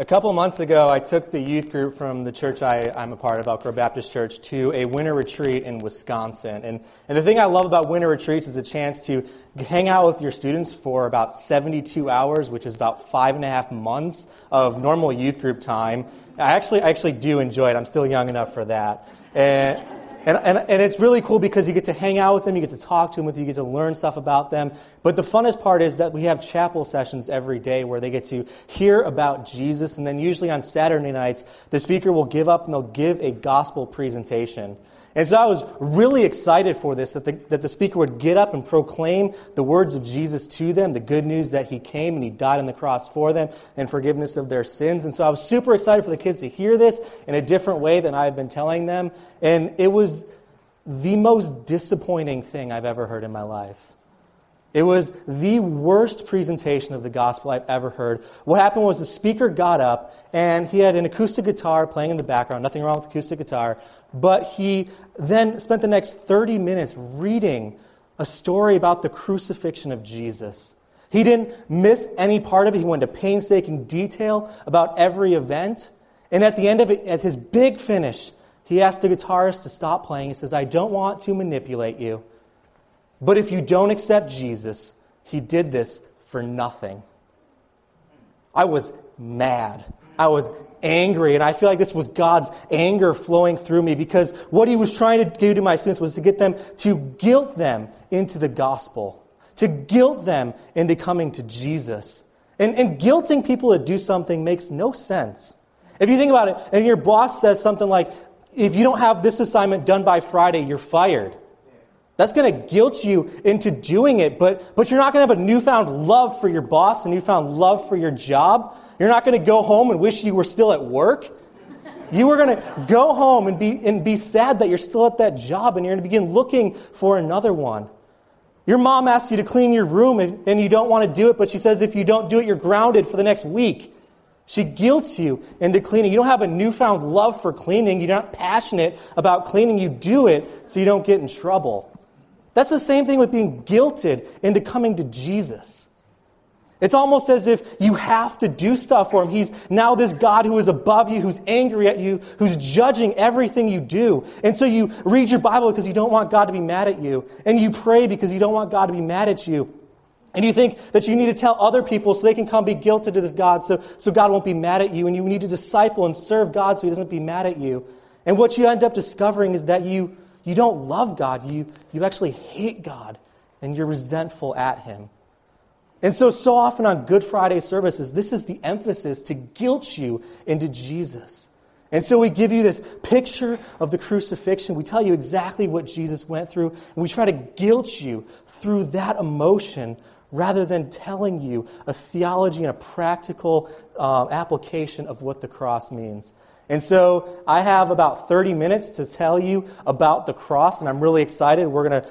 A couple months ago, I took the youth group from the church I, am a part of, Elk Grove Baptist Church, to a winter retreat in Wisconsin. And, and the thing I love about winter retreats is a chance to hang out with your students for about 72 hours, which is about five and a half months of normal youth group time. I actually, I actually do enjoy it. I'm still young enough for that. And, and, and, and it's really cool because you get to hang out with them, you get to talk to them with you, you get to learn stuff about them. But the funnest part is that we have chapel sessions every day where they get to hear about Jesus. And then usually on Saturday nights, the speaker will give up and they'll give a gospel presentation. And so I was really excited for this, that the, that the speaker would get up and proclaim the words of Jesus to them, the good news that he came and he died on the cross for them and forgiveness of their sins. And so I was super excited for the kids to hear this in a different way than I had been telling them. And it was the most disappointing thing I've ever heard in my life. It was the worst presentation of the gospel I've ever heard. What happened was the speaker got up and he had an acoustic guitar playing in the background, nothing wrong with acoustic guitar, but he then spent the next 30 minutes reading a story about the crucifixion of Jesus. He didn't miss any part of it. He went into painstaking detail about every event. And at the end of it, at his big finish, he asked the guitarist to stop playing. He says, I don't want to manipulate you. But if you don't accept Jesus, he did this for nothing. I was mad. I was angry, and I feel like this was God's anger flowing through me because what he was trying to do to my students was to get them to guilt them into the gospel, to guilt them into coming to Jesus. And, and guilting people to do something makes no sense. If you think about it, and your boss says something like, if you don't have this assignment done by Friday, you're fired. That's going to guilt you into doing it, but, but you're not going to have a newfound love for your boss, a newfound love for your job. You're not going to go home and wish you were still at work. You are going to go home and be, and be sad that you're still at that job and you're going to begin looking for another one. Your mom asks you to clean your room and, and you don't want to do it, but she says if you don't do it, you're grounded for the next week. She guilts you into cleaning. You don't have a newfound love for cleaning. You're not passionate about cleaning. You do it so you don't get in trouble. That's the same thing with being guilted into coming to Jesus. It's almost as if you have to do stuff for him. He's now this God who is above you, who's angry at you, who's judging everything you do. And so you read your Bible because you don't want God to be mad at you. And you pray because you don't want God to be mad at you. And you think that you need to tell other people so they can come be guilted to this God so, so God won't be mad at you. And you need to disciple and serve God so he doesn't be mad at you. And what you end up discovering is that you you don't love God, you, you actually hate God, and you're resentful at Him. And so, so often on Good Friday services, this is the emphasis to guilt you into Jesus. And so we give you this picture of the crucifixion. We tell you exactly what Jesus went through, and we try to guilt you through that emotion rather than telling you a theology and a practical uh, application of what the cross means. And so I have about 30 minutes to tell you about the cross, and I'm really excited. We're going to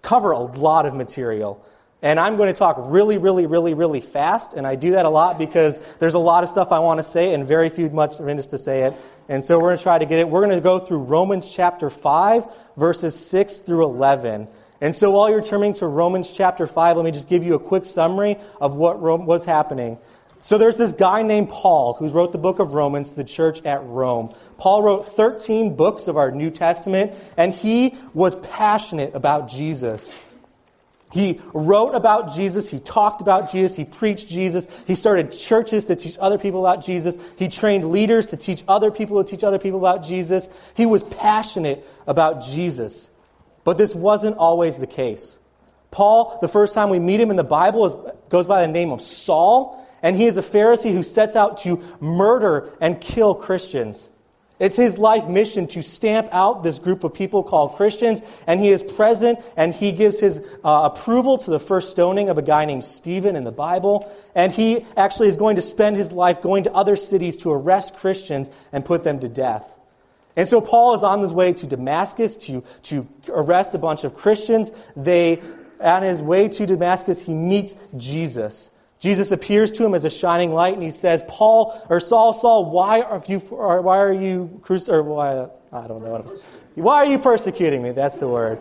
cover a lot of material. And I'm going to talk really, really, really, really fast. And I do that a lot because there's a lot of stuff I want to say and very few much minutes to say it. And so we're going to try to get it. We're going to go through Romans chapter 5, verses 6 through 11. And so while you're turning to Romans chapter 5, let me just give you a quick summary of what was happening. So there's this guy named Paul who wrote the book of Romans to the church at Rome. Paul wrote 13 books of our New Testament, and he was passionate about Jesus. He wrote about Jesus, he talked about Jesus, he preached Jesus, he started churches to teach other people about Jesus, he trained leaders to teach other people to teach other people about Jesus. He was passionate about Jesus. But this wasn't always the case. Paul, the first time we meet him in the Bible, is, goes by the name of Saul, and he is a Pharisee who sets out to murder and kill Christians. It's his life mission to stamp out this group of people called Christians, and he is present and he gives his uh, approval to the first stoning of a guy named Stephen in the Bible. And he actually is going to spend his life going to other cities to arrest Christians and put them to death. And so Paul is on his way to Damascus to, to arrest a bunch of Christians. They, on his way to Damascus, he meets Jesus. Jesus appears to him as a shining light, and he says, "Paul or Saul, Saul, why are you? why are you cruci- Or why? I don't know. Why are you persecuting me? That's the word.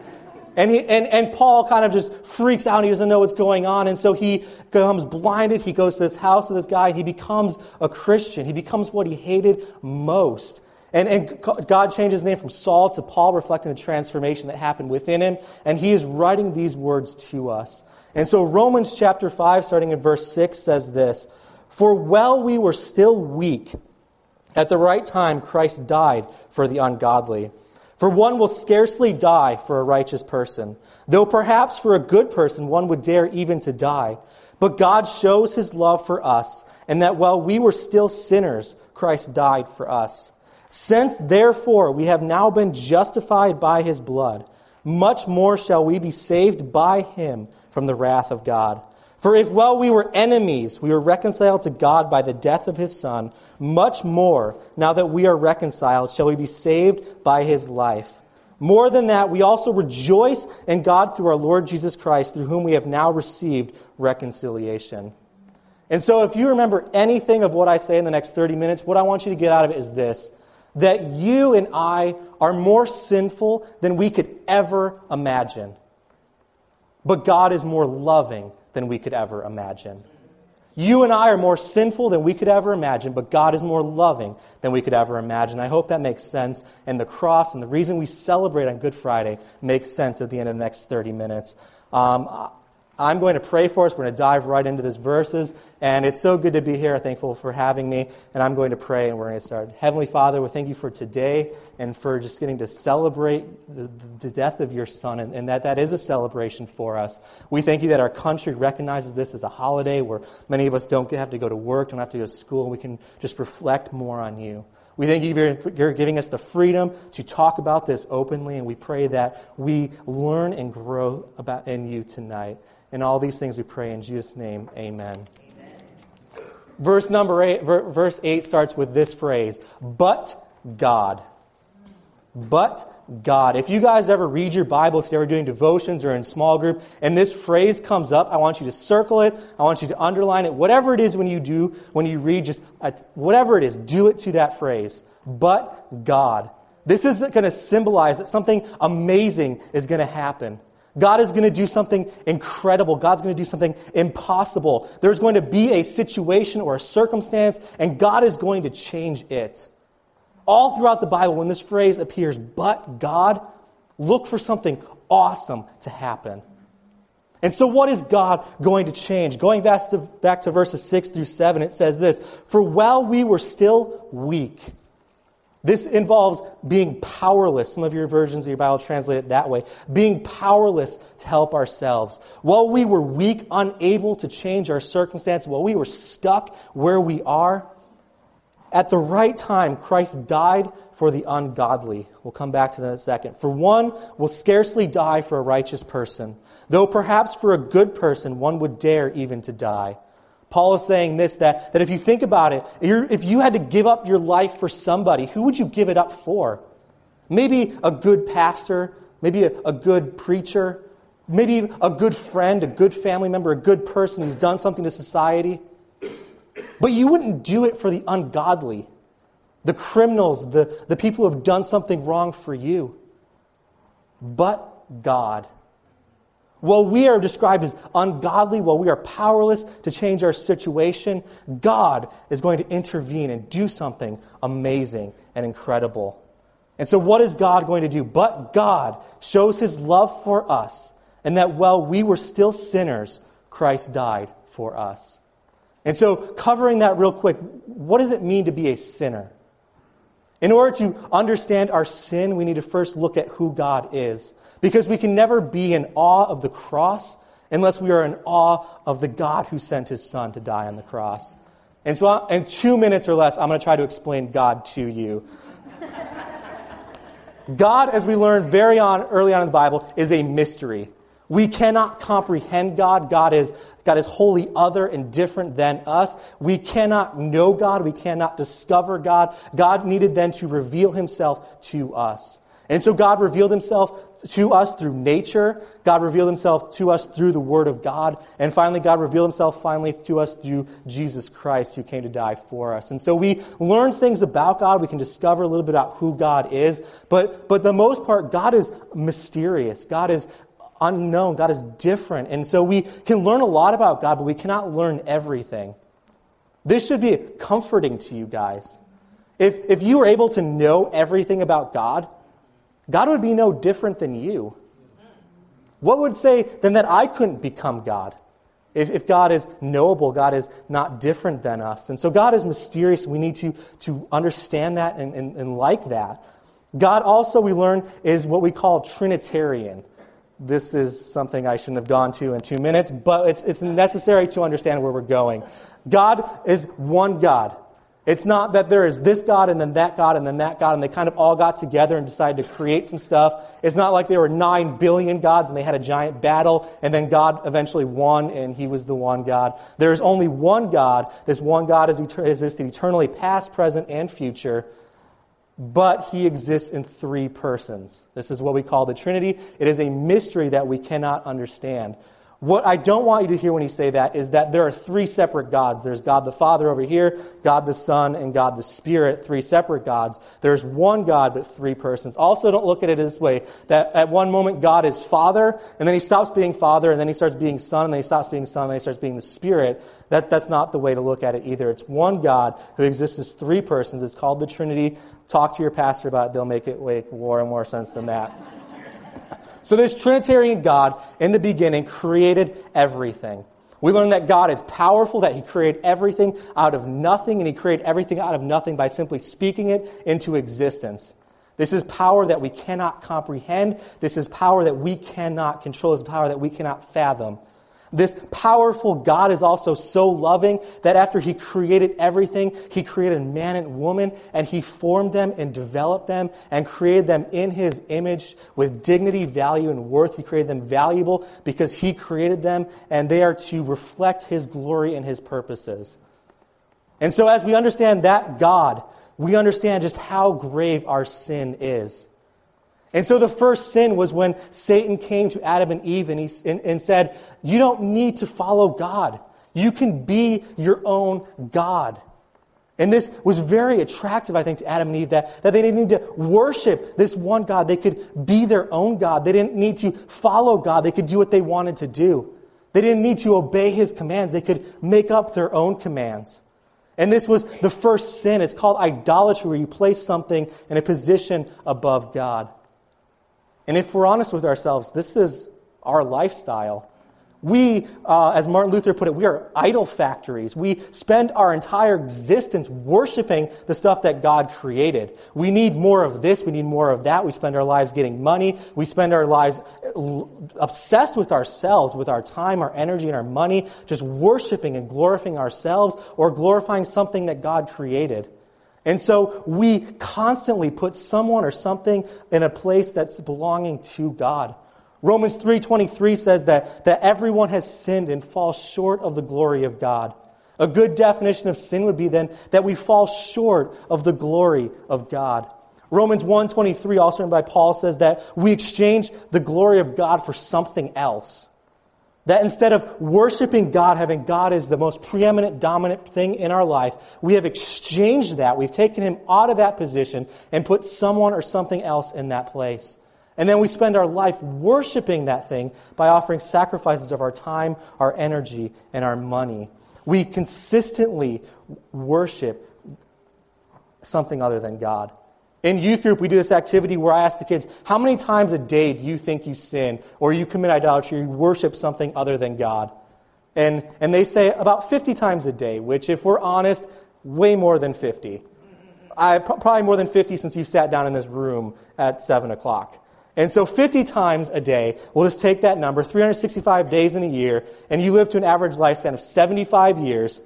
And, he, and, and Paul kind of just freaks out. He doesn't know what's going on. And so he becomes blinded. He goes to this house of this guy. He becomes a Christian. He becomes what he hated most. And, and God changes his name from Saul to Paul, reflecting the transformation that happened within him. And he is writing these words to us. And so Romans chapter 5, starting in verse 6, says this For while we were still weak, at the right time Christ died for the ungodly. For one will scarcely die for a righteous person, though perhaps for a good person one would dare even to die. But God shows his love for us, and that while we were still sinners, Christ died for us. Since therefore we have now been justified by his blood, much more shall we be saved by him from the wrath of God. For if while we were enemies, we were reconciled to God by the death of his Son, much more, now that we are reconciled, shall we be saved by his life. More than that, we also rejoice in God through our Lord Jesus Christ, through whom we have now received reconciliation. And so, if you remember anything of what I say in the next 30 minutes, what I want you to get out of it is this that you and I are more sinful than we could ever imagine. But God is more loving than we could ever imagine. You and I are more sinful than we could ever imagine, but God is more loving than we could ever imagine. I hope that makes sense. And the cross and the reason we celebrate on Good Friday makes sense at the end of the next 30 minutes. Um, I'm going to pray for us. We're going to dive right into these verses. And it's so good to be here. Thankful for having me. And I'm going to pray and we're going to start. Heavenly Father, we thank you for today and for just getting to celebrate the, the death of your son and, and, that that is a celebration for us. We thank you that our country recognizes this as a holiday where many of us don't have to go to work, don't have to go to school, we can just reflect more on you. We thank you for giving us the freedom to talk about this openly, and we pray that we learn and grow about in you tonight. In all these things we pray in Jesus' name, amen. amen. Verse number eight, verse 8 starts with this phrase, but God. But God. If you guys ever read your Bible, if you're ever doing devotions or in small group, and this phrase comes up, I want you to circle it. I want you to underline it. Whatever it is when you do, when you read, just whatever it is, do it to that phrase. But God. This is going to symbolize that something amazing is going to happen. God is going to do something incredible. God's going to do something impossible. There's going to be a situation or a circumstance, and God is going to change it. All throughout the Bible, when this phrase appears, but God, look for something awesome to happen. And so, what is God going to change? Going back to, back to verses 6 through 7, it says this For while we were still weak, this involves being powerless. Some of your versions of your Bible translate it that way. Being powerless to help ourselves. While we were weak, unable to change our circumstances, while we were stuck where we are, at the right time, Christ died for the ungodly. We'll come back to that in a second. For one will scarcely die for a righteous person, though perhaps for a good person one would dare even to die. Paul is saying this that, that if you think about it, if you had to give up your life for somebody, who would you give it up for? Maybe a good pastor, maybe a, a good preacher, maybe a good friend, a good family member, a good person who's done something to society. But you wouldn't do it for the ungodly, the criminals, the, the people who have done something wrong for you. But God. While we are described as ungodly, while we are powerless to change our situation, God is going to intervene and do something amazing and incredible. And so, what is God going to do? But God shows his love for us, and that while we were still sinners, Christ died for us. And so, covering that real quick, what does it mean to be a sinner? In order to understand our sin, we need to first look at who God is. Because we can never be in awe of the cross unless we are in awe of the God who sent his son to die on the cross. And so, in two minutes or less, I'm going to try to explain God to you. God, as we learned very on, early on in the Bible, is a mystery. We cannot comprehend God. God is, God is wholly other and different than us. We cannot know God. We cannot discover God. God needed then to reveal himself to us. And so God revealed himself to us through nature. God revealed himself to us through the word of God. And finally, God revealed himself finally to us through Jesus Christ who came to die for us. And so we learn things about God. We can discover a little bit about who God is. But, but the most part, God is mysterious. God is unknown. God is different. And so we can learn a lot about God, but we cannot learn everything. This should be comforting to you guys. If, if you were able to know everything about God, God would be no different than you. What would say then that I couldn't become God? If, if God is knowable, God is not different than us. And so God is mysterious. We need to, to understand that and, and, and like that. God also, we learn, is what we call Trinitarian. This is something I shouldn't have gone to in two minutes, but it's, it's necessary to understand where we're going. God is one God. It's not that there is this God and then that God and then that God, and they kind of all got together and decided to create some stuff. It's not like there were nine billion gods and they had a giant battle, and then God eventually won and he was the one God. There is only one God. This one God has existed eternally, past, present, and future, but he exists in three persons. This is what we call the Trinity. It is a mystery that we cannot understand. What I don't want you to hear when you say that is that there are three separate gods. There's God the Father over here, God the Son, and God the Spirit, three separate gods. There's one God, but three persons. Also, don't look at it this way that at one moment God is Father, and then he stops being Father, and then he starts being Son, and then he stops being Son, and then he starts being the Spirit. That, that's not the way to look at it either. It's one God who exists as three persons. It's called the Trinity. Talk to your pastor about it, they'll make it make more and more sense than that. So, this Trinitarian God in the beginning created everything. We learn that God is powerful, that He created everything out of nothing, and He created everything out of nothing by simply speaking it into existence. This is power that we cannot comprehend. This is power that we cannot control. This is power that we cannot fathom. This powerful God is also so loving that after He created everything, He created man and woman, and He formed them and developed them and created them in His image with dignity, value, and worth. He created them valuable because He created them, and they are to reflect His glory and His purposes. And so, as we understand that God, we understand just how grave our sin is. And so the first sin was when Satan came to Adam and Eve and, he, and, and said, You don't need to follow God. You can be your own God. And this was very attractive, I think, to Adam and Eve that, that they didn't need to worship this one God. They could be their own God. They didn't need to follow God. They could do what they wanted to do. They didn't need to obey his commands. They could make up their own commands. And this was the first sin. It's called idolatry, where you place something in a position above God. And if we're honest with ourselves, this is our lifestyle. We, uh, as Martin Luther put it, we are idol factories. We spend our entire existence worshiping the stuff that God created. We need more of this. We need more of that. We spend our lives getting money. We spend our lives obsessed with ourselves, with our time, our energy, and our money, just worshiping and glorifying ourselves or glorifying something that God created. And so we constantly put someone or something in a place that's belonging to God. Romans 3:23 says that, that everyone has sinned and falls short of the glory of God. A good definition of sin would be then that we fall short of the glory of God. Romans 1:23 also written by Paul says that we exchange the glory of God for something else. That instead of worshiping God, having God as the most preeminent, dominant thing in our life, we have exchanged that. We've taken him out of that position and put someone or something else in that place. And then we spend our life worshiping that thing by offering sacrifices of our time, our energy, and our money. We consistently worship something other than God. In youth group, we do this activity where I ask the kids, How many times a day do you think you sin or you commit idolatry or you worship something other than God? And, and they say about 50 times a day, which, if we're honest, way more than 50. I, probably more than 50 since you sat down in this room at 7 o'clock. And so 50 times a day, we'll just take that number, 365 days in a year, and you live to an average lifespan of 75 years,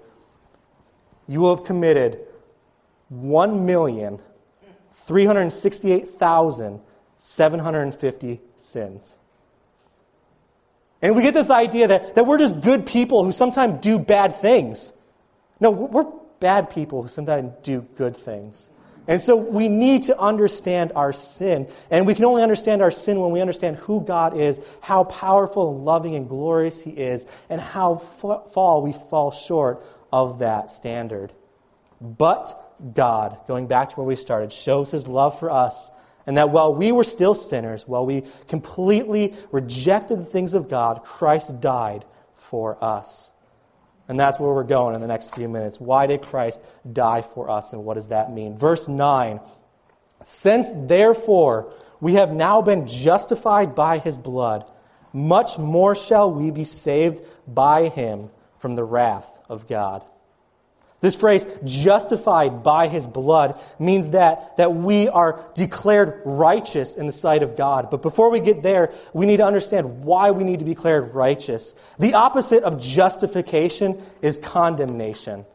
you will have committed 1 million 368,750 sins. And we get this idea that, that we're just good people who sometimes do bad things. No, we're bad people who sometimes do good things. And so we need to understand our sin. And we can only understand our sin when we understand who God is, how powerful and loving and glorious He is, and how far we fall short of that standard. But God, going back to where we started, shows His love for us. And that while we were still sinners, while we completely rejected the things of God, Christ died for us. And that's where we're going in the next few minutes. Why did Christ die for us, and what does that mean? Verse 9 Since therefore we have now been justified by his blood, much more shall we be saved by him from the wrath of God. This phrase, justified by his blood, means that, that we are declared righteous in the sight of God. But before we get there, we need to understand why we need to be declared righteous. The opposite of justification is condemnation.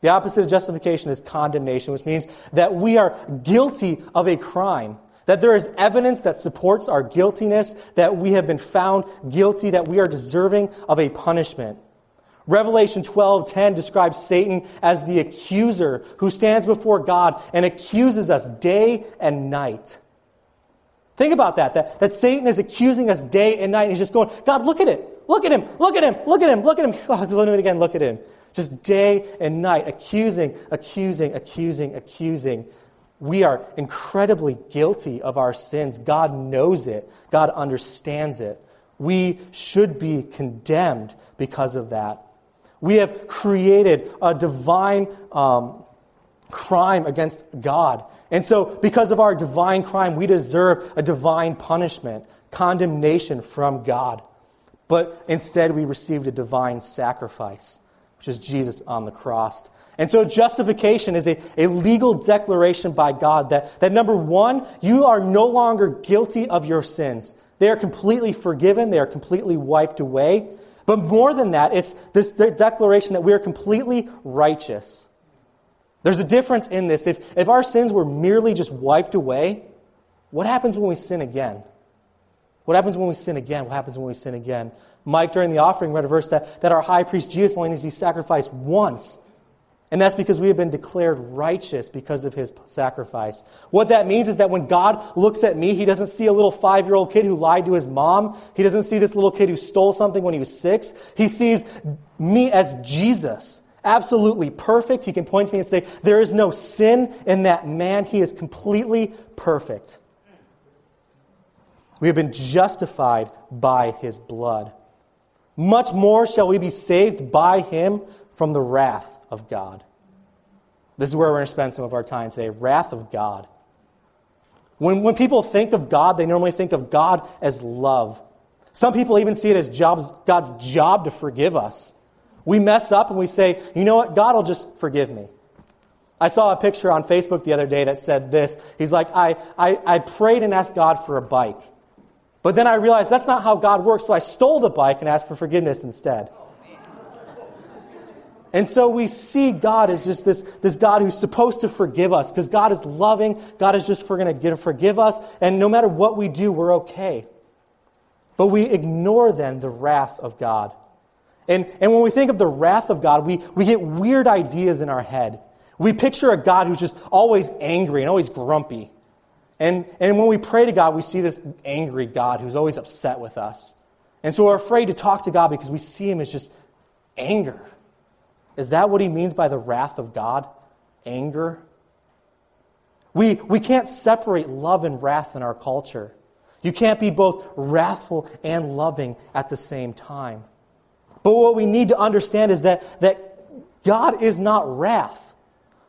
The opposite of justification is condemnation, which means that we are guilty of a crime. That there is evidence that supports our guiltiness, that we have been found guilty, that we are deserving of a punishment. Revelation 12:10 describes Satan as the accuser who stands before God and accuses us day and night. Think about that, that, that Satan is accusing us day and night, he's just going, God, look at it. Look at him. Look at him. Look at him. Look at him. Oh, let me again. Look at him. Just day and night, accusing, accusing, accusing, accusing. We are incredibly guilty of our sins. God knows it. God understands it. We should be condemned because of that. We have created a divine um, crime against God. And so, because of our divine crime, we deserve a divine punishment, condemnation from God. But instead, we received a divine sacrifice, which is Jesus on the cross. And so, justification is a, a legal declaration by God that, that number one, you are no longer guilty of your sins. They are completely forgiven, they are completely wiped away. But more than that, it's this declaration that we are completely righteous. There's a difference in this. If, if our sins were merely just wiped away, what happens when we sin again? What happens when we sin again? What happens when we sin again? Mike, during the offering, read a verse that, that our high priest Jesus only needs to be sacrificed once and that's because we have been declared righteous because of his sacrifice. What that means is that when God looks at me, he doesn't see a little five year old kid who lied to his mom. He doesn't see this little kid who stole something when he was six. He sees me as Jesus. Absolutely perfect. He can point to me and say, There is no sin in that man. He is completely perfect. We have been justified by his blood. Much more shall we be saved by him from the wrath of God. This is where we're going to spend some of our time today wrath of God. When, when people think of God, they normally think of God as love. Some people even see it as jobs, God's job to forgive us. We mess up and we say, you know what, God will just forgive me. I saw a picture on Facebook the other day that said this. He's like, I, I, I prayed and asked God for a bike. But then I realized that's not how God works, so I stole the bike and asked for forgiveness instead. And so we see God as just this, this God who's supposed to forgive us because God is loving. God is just going to forgive us. And no matter what we do, we're okay. But we ignore then the wrath of God. And, and when we think of the wrath of God, we, we get weird ideas in our head. We picture a God who's just always angry and always grumpy. And, and when we pray to God, we see this angry God who's always upset with us. And so we're afraid to talk to God because we see him as just anger. Is that what he means by the wrath of God? Anger? We, we can't separate love and wrath in our culture. You can't be both wrathful and loving at the same time. But what we need to understand is that, that God is not wrath.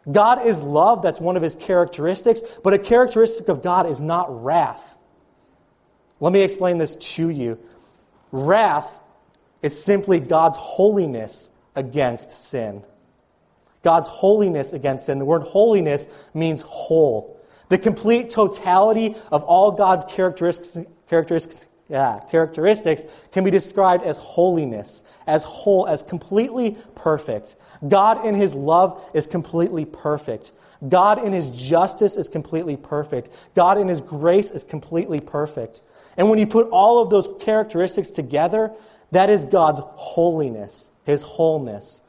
God is love, that's one of his characteristics, but a characteristic of God is not wrath. Let me explain this to you. Wrath is simply God's holiness against sin. God's holiness against sin. The word holiness means whole. The complete totality of all God's characteristics, characteristics, yeah, characteristics can be described as holiness, as whole, as completely perfect. God in his love is completely perfect. God in his justice is completely perfect. God in his grace is completely perfect. And when you put all of those characteristics together, that is God's holiness his wholeness.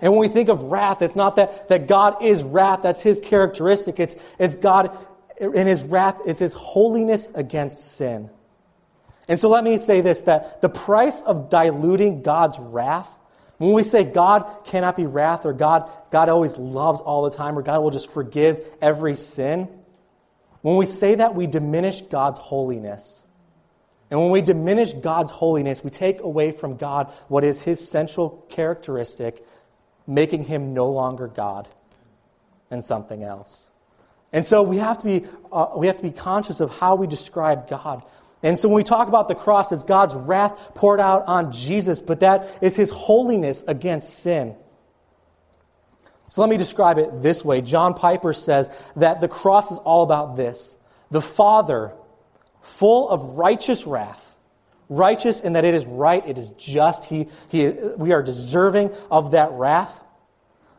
And when we think of wrath, it's not that, that God is wrath, that's his characteristic. It's, it's God in his wrath, it's his holiness against sin. And so let me say this that the price of diluting God's wrath, when we say God cannot be wrath or God, God always loves all the time or God will just forgive every sin, when we say that, we diminish God's holiness. And when we diminish God's holiness, we take away from God what is his central characteristic, making him no longer God and something else. And so we have to be, uh, we have to be conscious of how we describe God. And so when we talk about the cross, it's God's wrath poured out on Jesus, but that is his holiness against sin. So let me describe it this way. John Piper says that the cross is all about this the Father, full of righteous wrath, righteous in that it is right, it is just, he, he, we are deserving of that wrath,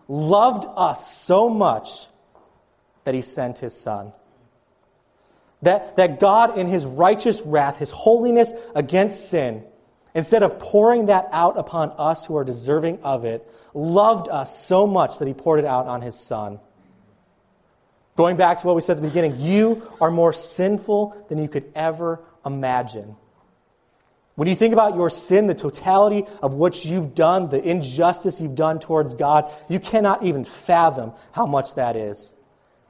loved us so much that he sent his Son. That, that God, in his righteous wrath, his holiness against sin, instead of pouring that out upon us who are deserving of it, loved us so much that he poured it out on his Son. Going back to what we said at the beginning, you are more sinful than you could ever imagine. When you think about your sin, the totality of what you've done, the injustice you've done towards God, you cannot even fathom how much that is.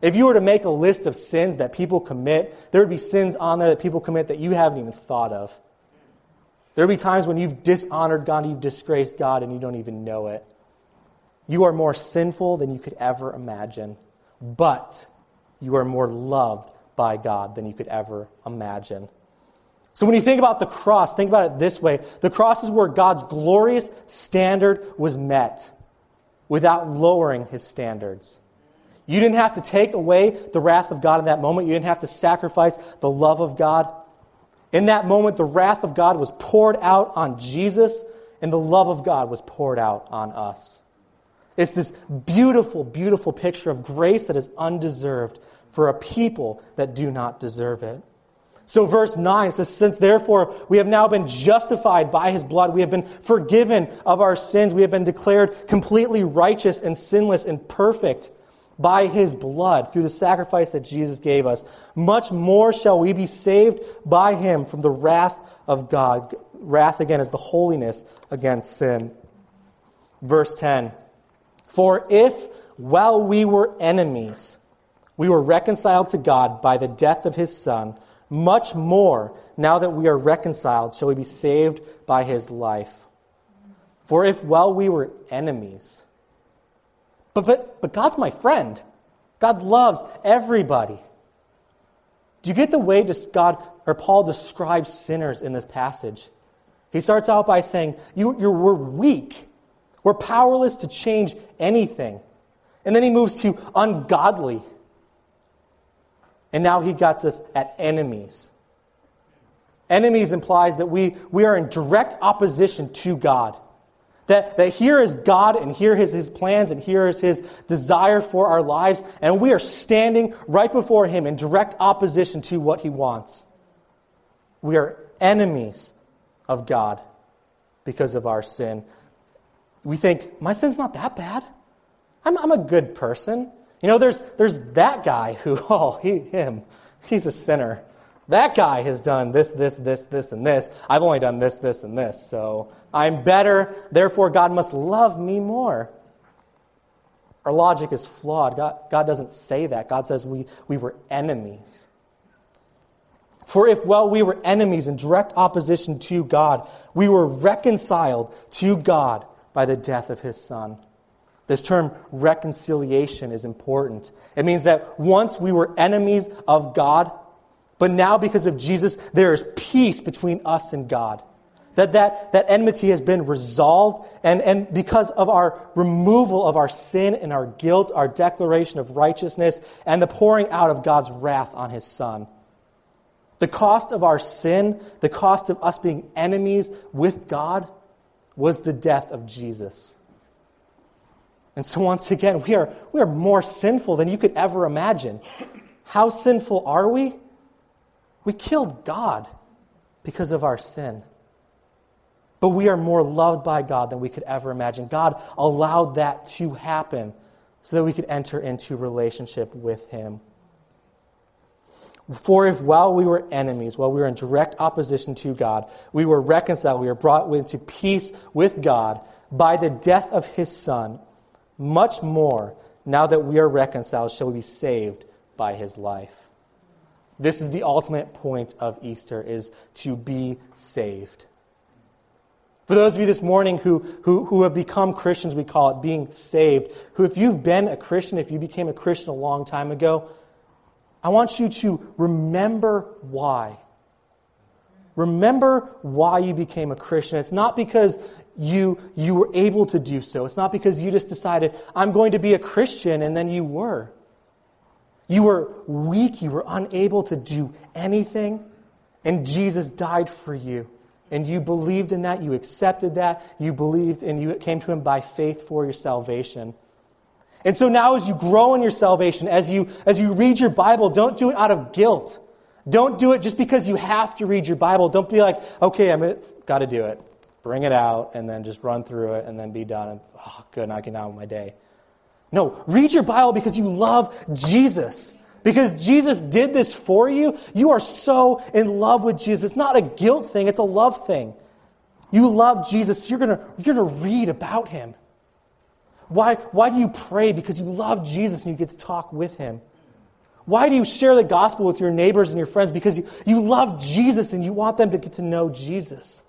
If you were to make a list of sins that people commit, there would be sins on there that people commit that you haven't even thought of. There would be times when you've dishonored God, you've disgraced God, and you don't even know it. You are more sinful than you could ever imagine, but you are more loved by God than you could ever imagine. So when you think about the cross, think about it this way the cross is where God's glorious standard was met without lowering his standards. You didn't have to take away the wrath of God in that moment. You didn't have to sacrifice the love of God. In that moment, the wrath of God was poured out on Jesus, and the love of God was poured out on us. It's this beautiful, beautiful picture of grace that is undeserved for a people that do not deserve it. So, verse 9 says, Since therefore we have now been justified by his blood, we have been forgiven of our sins, we have been declared completely righteous and sinless and perfect by his blood through the sacrifice that Jesus gave us, much more shall we be saved by him from the wrath of God. Wrath, again, is the holiness against sin. Verse 10 For if, while we were enemies, we were reconciled to God by the death of his Son, much more, now that we are reconciled, shall we be saved by his life. For if while we were enemies, but, but, but God's my friend. God loves everybody. Do you get the way God or Paul describes sinners in this passage? He starts out by saying, you, we're weak. We're powerless to change anything. And then he moves to ungodly. And now he gets us at enemies. Enemies implies that we, we are in direct opposition to God. That, that here is God and here is his plans and here is his desire for our lives, and we are standing right before him in direct opposition to what he wants. We are enemies of God because of our sin. We think, my sin's not that bad. I'm, I'm a good person. You know, there's, there's that guy who, oh, he, him, he's a sinner. That guy has done this, this, this, this, and this. I've only done this, this, and this. So I'm better. Therefore, God must love me more. Our logic is flawed. God, God doesn't say that. God says we, we were enemies. For if while we were enemies in direct opposition to God, we were reconciled to God by the death of his Son. This term reconciliation is important. It means that once we were enemies of God, but now, because of Jesus, there is peace between us and God. That, that, that enmity has been resolved, and, and because of our removal of our sin and our guilt, our declaration of righteousness, and the pouring out of God's wrath on his Son. The cost of our sin, the cost of us being enemies with God, was the death of Jesus. And so, once again, we are, we are more sinful than you could ever imagine. How sinful are we? We killed God because of our sin. But we are more loved by God than we could ever imagine. God allowed that to happen so that we could enter into relationship with Him. For if while we were enemies, while we were in direct opposition to God, we were reconciled, we were brought into peace with God by the death of his Son, much more, now that we are reconciled, shall we be saved by his life. This is the ultimate point of Easter, is to be saved. For those of you this morning who, who, who have become Christians, we call it being saved, who, if you've been a Christian, if you became a Christian a long time ago, I want you to remember why. Remember why you became a Christian. It's not because you, you were able to do so. It's not because you just decided, I'm going to be a Christian, and then you were. You were weak. You were unable to do anything, and Jesus died for you. And you believed in that. You accepted that. You believed, and you came to Him by faith for your salvation. And so now, as you grow in your salvation, as you, as you read your Bible, don't do it out of guilt. Don't do it just because you have to read your Bible. Don't be like, okay, I'm got to do it. Bring it out and then just run through it and then be done. And, oh, good, I can now my day. No, read your Bible because you love Jesus. Because Jesus did this for you. You are so in love with Jesus. It's not a guilt thing, it's a love thing. You love Jesus. You're going you're going to read about him. Why, why do you pray? Because you love Jesus and you get to talk with him. Why do you share the gospel with your neighbors and your friends? Because you, you love Jesus and you want them to get to know Jesus.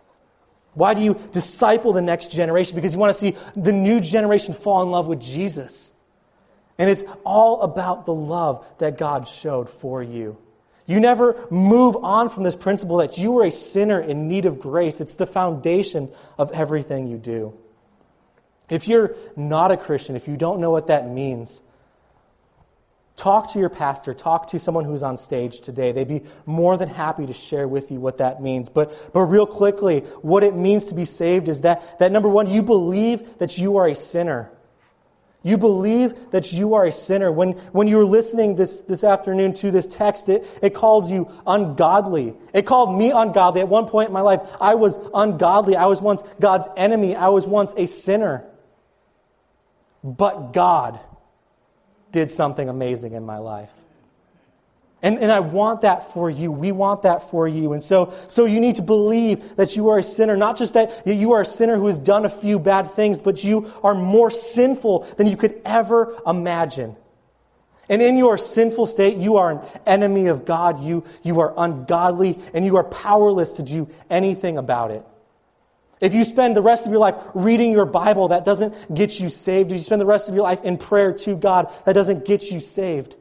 Why do you disciple the next generation? Because you want to see the new generation fall in love with Jesus. And it's all about the love that God showed for you. You never move on from this principle that you are a sinner in need of grace. It's the foundation of everything you do. If you're not a Christian, if you don't know what that means, talk to your pastor, talk to someone who's on stage today. They'd be more than happy to share with you what that means. But, but real quickly, what it means to be saved is that, that number one, you believe that you are a sinner. You believe that you are a sinner. When, when you were listening this, this afternoon to this text, it, it calls you ungodly. It called me ungodly. At one point in my life, I was ungodly. I was once God's enemy. I was once a sinner. But God did something amazing in my life. And, and I want that for you. We want that for you. And so, so you need to believe that you are a sinner. Not just that you are a sinner who has done a few bad things, but you are more sinful than you could ever imagine. And in your sinful state, you are an enemy of God. You, you are ungodly, and you are powerless to do anything about it. If you spend the rest of your life reading your Bible, that doesn't get you saved. If you spend the rest of your life in prayer to God, that doesn't get you saved.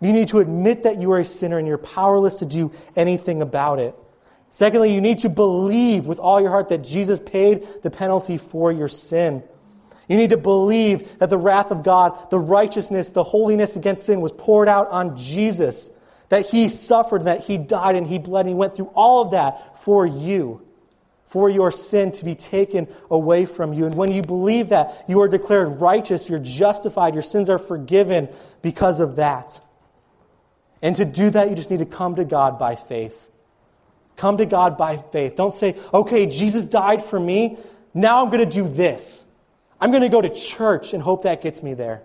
You need to admit that you are a sinner and you're powerless to do anything about it. Secondly, you need to believe with all your heart that Jesus paid the penalty for your sin. You need to believe that the wrath of God, the righteousness, the holiness against sin was poured out on Jesus, that he suffered, that he died, and he bled, and he went through all of that for you for your sin to be taken away from you. And when you believe that, you are declared righteous, you're justified, your sins are forgiven because of that. And to do that, you just need to come to God by faith. Come to God by faith. Don't say, okay, Jesus died for me. Now I'm going to do this. I'm going to go to church and hope that gets me there.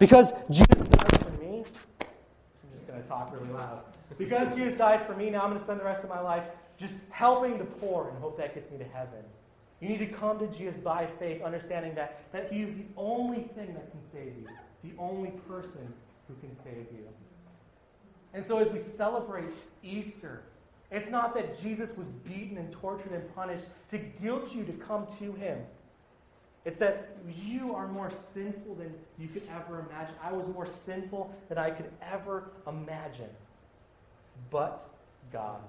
Because Jesus died for me. I'm just going to talk really loud. Because Jesus died for me, now I'm going to spend the rest of my life just helping the poor and hope that gets me to heaven. You need to come to Jesus by faith, understanding that, that He is the only thing that can save you, the only person who can save you. And so as we celebrate Easter, it's not that Jesus was beaten and tortured and punished to guilt you to come to Him. It's that you are more sinful than you could ever imagine. I was more sinful than I could ever imagine. But God.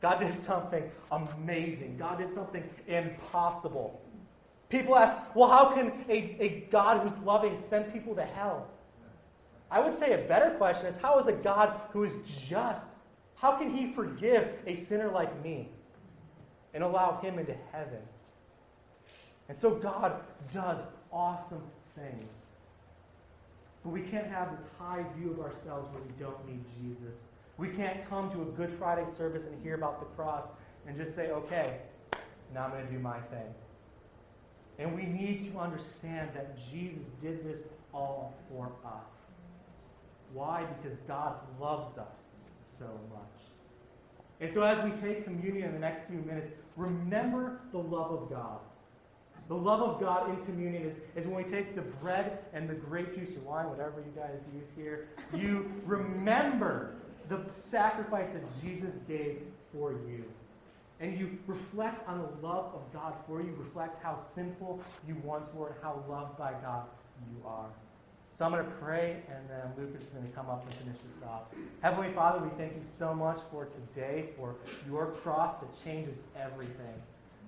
God did something amazing. God did something impossible. People ask, well, how can a, a God who's loving send people to hell? I would say a better question is how is a God who is just, how can he forgive a sinner like me and allow him into heaven? And so God does awesome things. But we can't have this high view of ourselves where we don't need Jesus. We can't come to a Good Friday service and hear about the cross and just say, okay, now I'm going to do my thing. And we need to understand that Jesus did this all for us. Why? Because God loves us so much. And so, as we take communion in the next few minutes, remember the love of God. The love of God in communion is, is when we take the bread and the grape juice or wine, whatever you guys use here, you remember the sacrifice that Jesus gave for you. And you reflect on the love of God for you, reflect how sinful you once were and how loved by God you are. So I'm going to pray, and then Lucas is going to come up and finish this off. Heavenly Father, we thank you so much for today, for your cross that changes everything.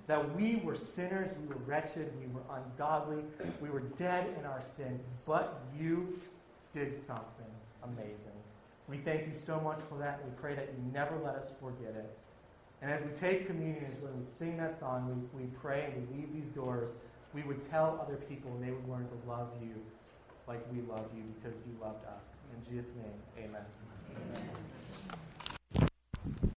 That we were sinners, we were wretched, we were ungodly, we were dead in our sins, but you did something amazing. We thank you so much for that, we pray that you never let us forget it. And as we take communion, as we sing that song, we, we pray and we leave these doors, we would tell other people and they would learn to love you like we love you because you loved us. In Jesus' name, amen. amen.